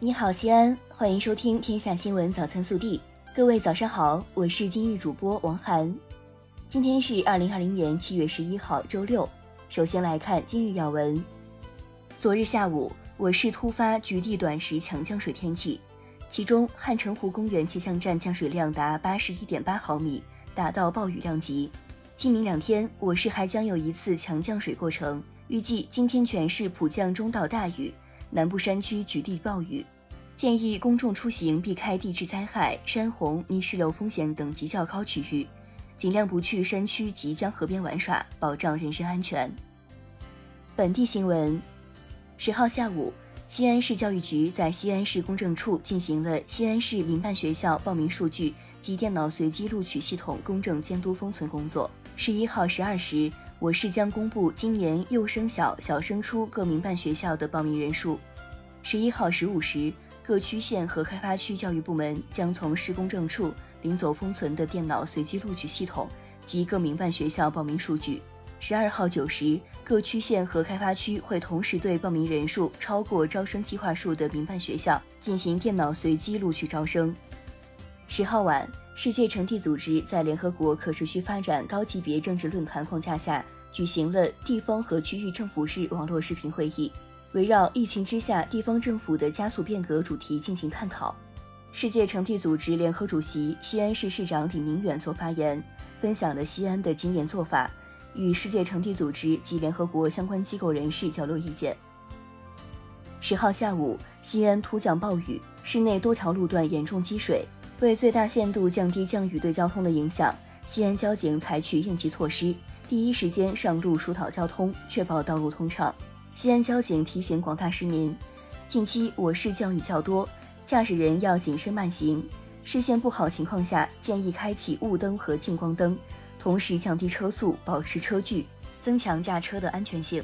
你好，西安，欢迎收听《天下新闻早餐速递》。各位早上好，我是今日主播王涵。今天是二零二零年七月十一号，周六。首先来看今日要闻。昨日下午，我市突发局地短时强降水天气，其中汉城湖公园气象站降水量达八十一点八毫米，达到暴雨量级。今明两天，我市还将有一次强降水过程，预计今天全市普降中到大雨。南部山区局地暴雨，建议公众出行避开地质灾害、山洪、泥石流风险等级较高区域，尽量不去山区及江河边玩耍，保障人身安全。本地新闻：十号下午，西安市教育局在西安市公证处进行了西安市民办学校报名数据及电脑随机录取系统公证监督封存工作。十一号十二时。我市将公布今年幼升小、小升初各民办学校的报名人数。十一号十五时，各区县和开发区教育部门将从市公证处领走封存的电脑随机录取系统及各民办学校报名数据。十二号九时，各区县和开发区会同时对报名人数超过招生计划数的民办学校进行电脑随机录取招生。十号晚。世界城地组织在联合国可持续发展高级别政治论坛框架下举行了地方和区域政府日网络视频会议，围绕疫情之下地方政府的加速变革主题进行探讨。世界城地组织联合主席西安市市长李明远作发言，分享了西安的经验做法，与世界城地组织及联合国相关机构人士交流意见。十号下午，西安突降暴雨，市内多条路段严重积水。为最大限度降低降雨对交通的影响，西安交警采取应急措施，第一时间上路疏导交通，确保道路通畅。西安交警提醒广大市民，近期我市降雨较多，驾驶人要谨慎慢行。视线不好情况下，建议开启雾灯和近光灯，同时降低车速，保持车距，增强驾车的安全性。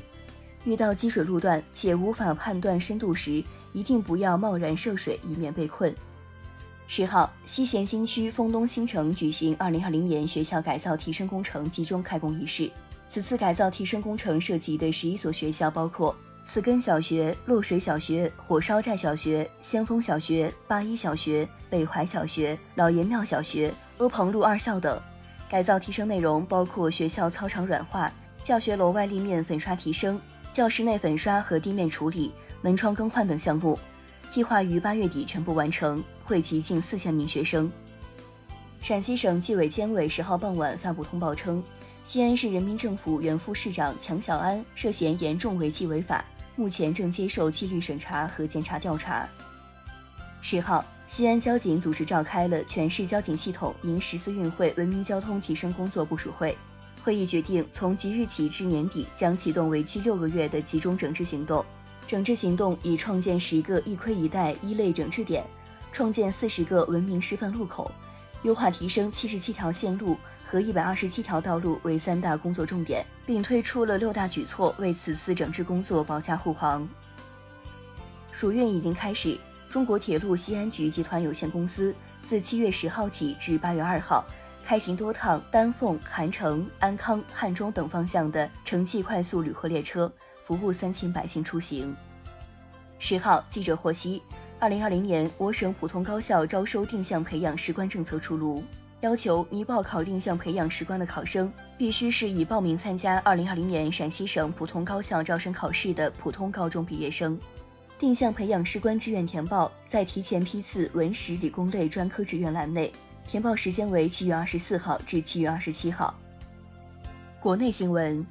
遇到积水路段且无法判断深度时，一定不要贸然涉水，以免被困。十号，西咸新区丰东新城举行二零二零年学校改造提升工程集中开工仪式。此次改造提升工程涉及的十一所学校包括慈根小学、落水小学、火烧寨小学、先锋小学、八一小学、北怀小学、老爷庙小学、阿棚路二校等。改造提升内容包括学校操场软化、教学楼外立面粉刷提升、教室内粉刷和地面处理、门窗更换等项目。计划于八月底全部完成，惠及近四千名学生。陕西省纪委监委十号傍晚发布通报称，西安市人民政府原副市长强小安涉嫌严重违纪违法，目前正接受纪律审查和检察调查。十号，西安交警组织召开了全市交警系统迎十四运会文明交通提升工作部署会，会议决定从即日起至年底将启动为期六个月的集中整治行动。整治行动以创建十个一盔一带一类整治点，创建四十个文明示范路口，优化提升七十七条线路和一百二十七条道路为三大工作重点，并推出了六大举措，为此次整治工作保驾护航。暑运已经开始，中国铁路西安局集团有限公司自七月十号起至八月二号，开行多趟丹凤、韩城、安康、汉中等方向的城际快速旅客列车。服务三千百姓出行。十号，记者获悉，二零二零年我省普通高校招收定向培养士官政策出炉，要求拟报考定向培养士官的考生，必须是已报名参加二零二零年陕西省普通高校招生考试的普通高中毕业生。定向培养士官志愿填报在提前批次文史理工类专科志愿栏内，填报时间为七月二十四号至七月二十七号。国内新闻。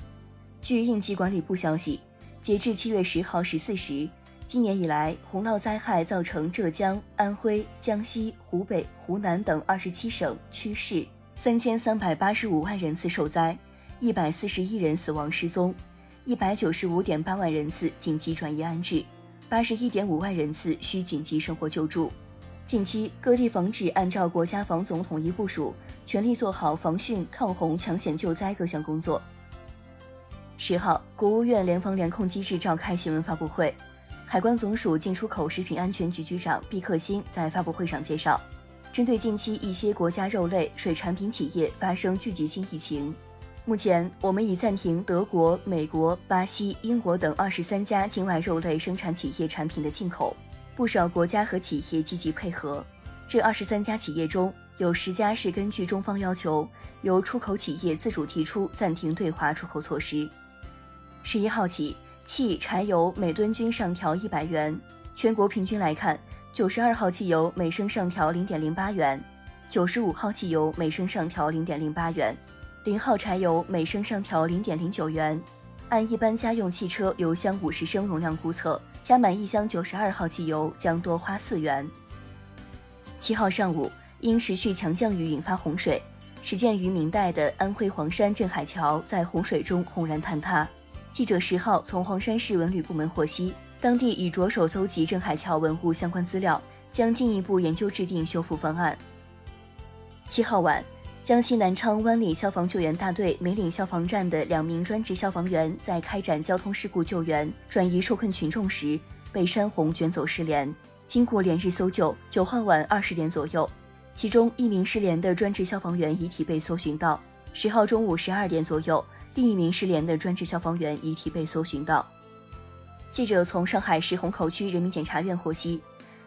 据应急管理部消息，截至七月十号十四时，今年以来洪涝灾害造成浙江、安徽、江西、湖北、湖南等二十七省区市三千三百八十五万人次受灾，一百四十一人死亡失踪，一百九十五点八万人次紧急转移安置，八十一点五万人次需紧急生活救助。近期各地防止按照国家防总统一部署，全力做好防汛、抗洪、抢险救灾各项工作。十号，国务院联防联控机制召开新闻发布会，海关总署进出口食品安全局局长毕克新在发布会上介绍，针对近期一些国家肉类、水产品企业发生聚集性疫情，目前我们已暂停德国、美国、巴西、英国等二十三家境外肉类生产企业产品的进口，不少国家和企业积极配合。这二十三家企业中有十家是根据中方要求，由出口企业自主提出暂停对华出口措施。十一号起，汽柴油每吨均上调一百元，全国平均来看，九十二号汽油每升上调零点零八元，九十五号汽油每升上调零点零八元，零号柴油每升上调零点零九元。按一般家用汽车油箱五十升容量估测，加满一箱九十二号汽油将多花四元。七号上午，因持续强降雨引发洪水，始建于明代的安徽黄山镇海桥在洪水中轰然坍塌。记者十号从黄山市文旅部门获悉，当地已着手搜集镇海桥文物相关资料，将进一步研究制定修复方案。七号晚。江西南昌湾里消防救援大队梅岭消防站的两名专职消防员在开展交通事故救援、转移受困群众时，被山洪卷走失联。经过连日搜救，九号晚二十点左右，其中一名失联的专职消防员遗体被搜寻到；十号中午十二点左右，另一名失联的专职消防员遗体被搜寻到。记者从上海市虹口区人民检察院获悉，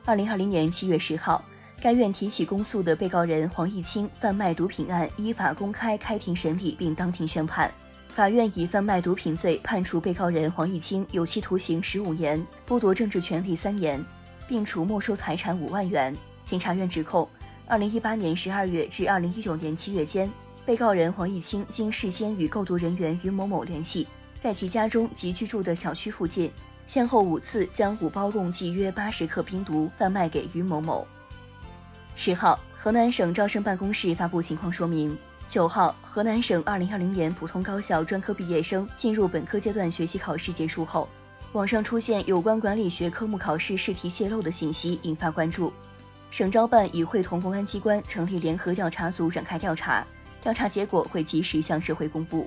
二零二零年七月十号。该院提起公诉的被告人黄毅清贩卖毒品案依法公开开庭审理并当庭宣判，法院以贩卖毒品罪判处被告人黄毅清有期徒刑十五年，剥夺政治权利三年，并处没收财产五万元。检察院指控，二零一八年十二月至二零一九年七月间，被告人黄毅清经事先与购毒人员于某某联系，在其家中及居住的小区附近，先后五次将五包共计约八十克冰毒贩卖给于某某。十号，河南省招生办公室发布情况说明。九号，河南省二零二零年普通高校专科毕业生进入本科阶段学习考试结束后，网上出现有关管理学科目考试试题泄露的信息，引发关注。省招办已会同公安机关成立联合调查组展开调查，调查结果会及时向社会公布。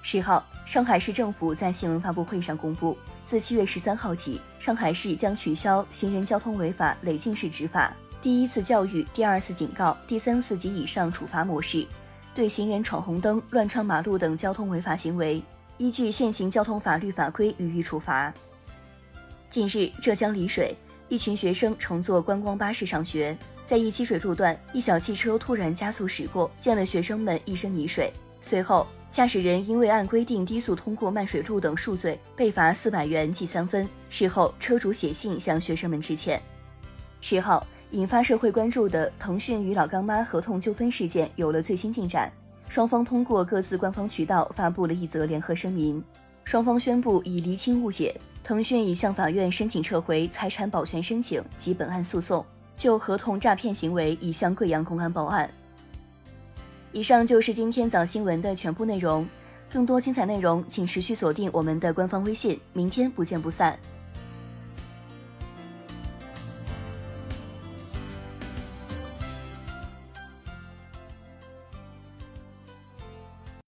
十号，上海市政府在新闻发布会上公布，自七月十三号起，上海市将取消行人交通违法累进式执法。第一次教育、第二次警告、第三次及以上处罚模式，对行人闯红灯、乱穿马路等交通违法行为，依据现行交通法律法规予以处罚。近日，浙江丽水一群学生乘坐观光巴士上学，在一积水路段，一小汽车突然加速驶过，溅了学生们一身泥水。随后，驾驶人因为按规定低速通过漫水路等数罪，被罚四百元记三分。事后，车主写信向学生们致歉。十号。引发社会关注的腾讯与老干妈合同纠纷事件有了最新进展，双方通过各自官方渠道发布了一则联合声明。双方宣布已厘清误解，腾讯已向法院申请撤回财产保全申请及本案诉讼，就合同诈骗行为已向贵阳公安报案。以上就是今天早新闻的全部内容，更多精彩内容请持续锁定我们的官方微信，明天不见不散。